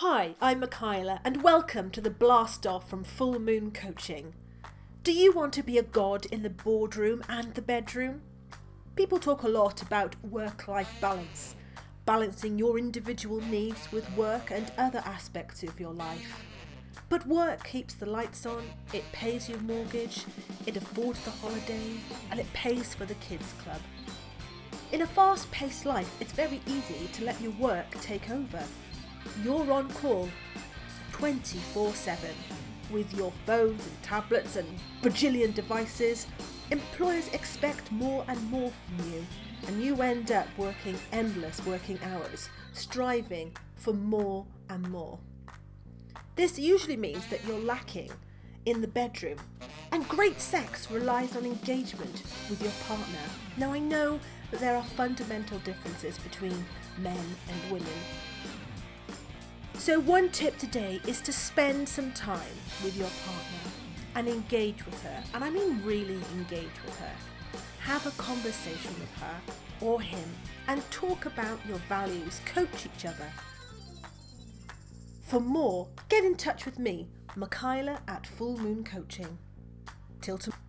Hi, I'm Michaela, and welcome to the blast off from Full Moon Coaching. Do you want to be a god in the boardroom and the bedroom? People talk a lot about work life balance, balancing your individual needs with work and other aspects of your life. But work keeps the lights on, it pays your mortgage, it affords the holidays, and it pays for the kids' club. In a fast paced life, it's very easy to let your work take over. You're on call 24 7 with your phones and tablets and bajillion devices. Employers expect more and more from you, and you end up working endless working hours, striving for more and more. This usually means that you're lacking in the bedroom, and great sex relies on engagement with your partner. Now, I know that there are fundamental differences between men and women. So, one tip today is to spend some time with your partner and engage with her, and I mean really engage with her. Have a conversation with her or him and talk about your values, coach each other. For more, get in touch with me, Michaela at Full Moon Coaching. Till tomorrow.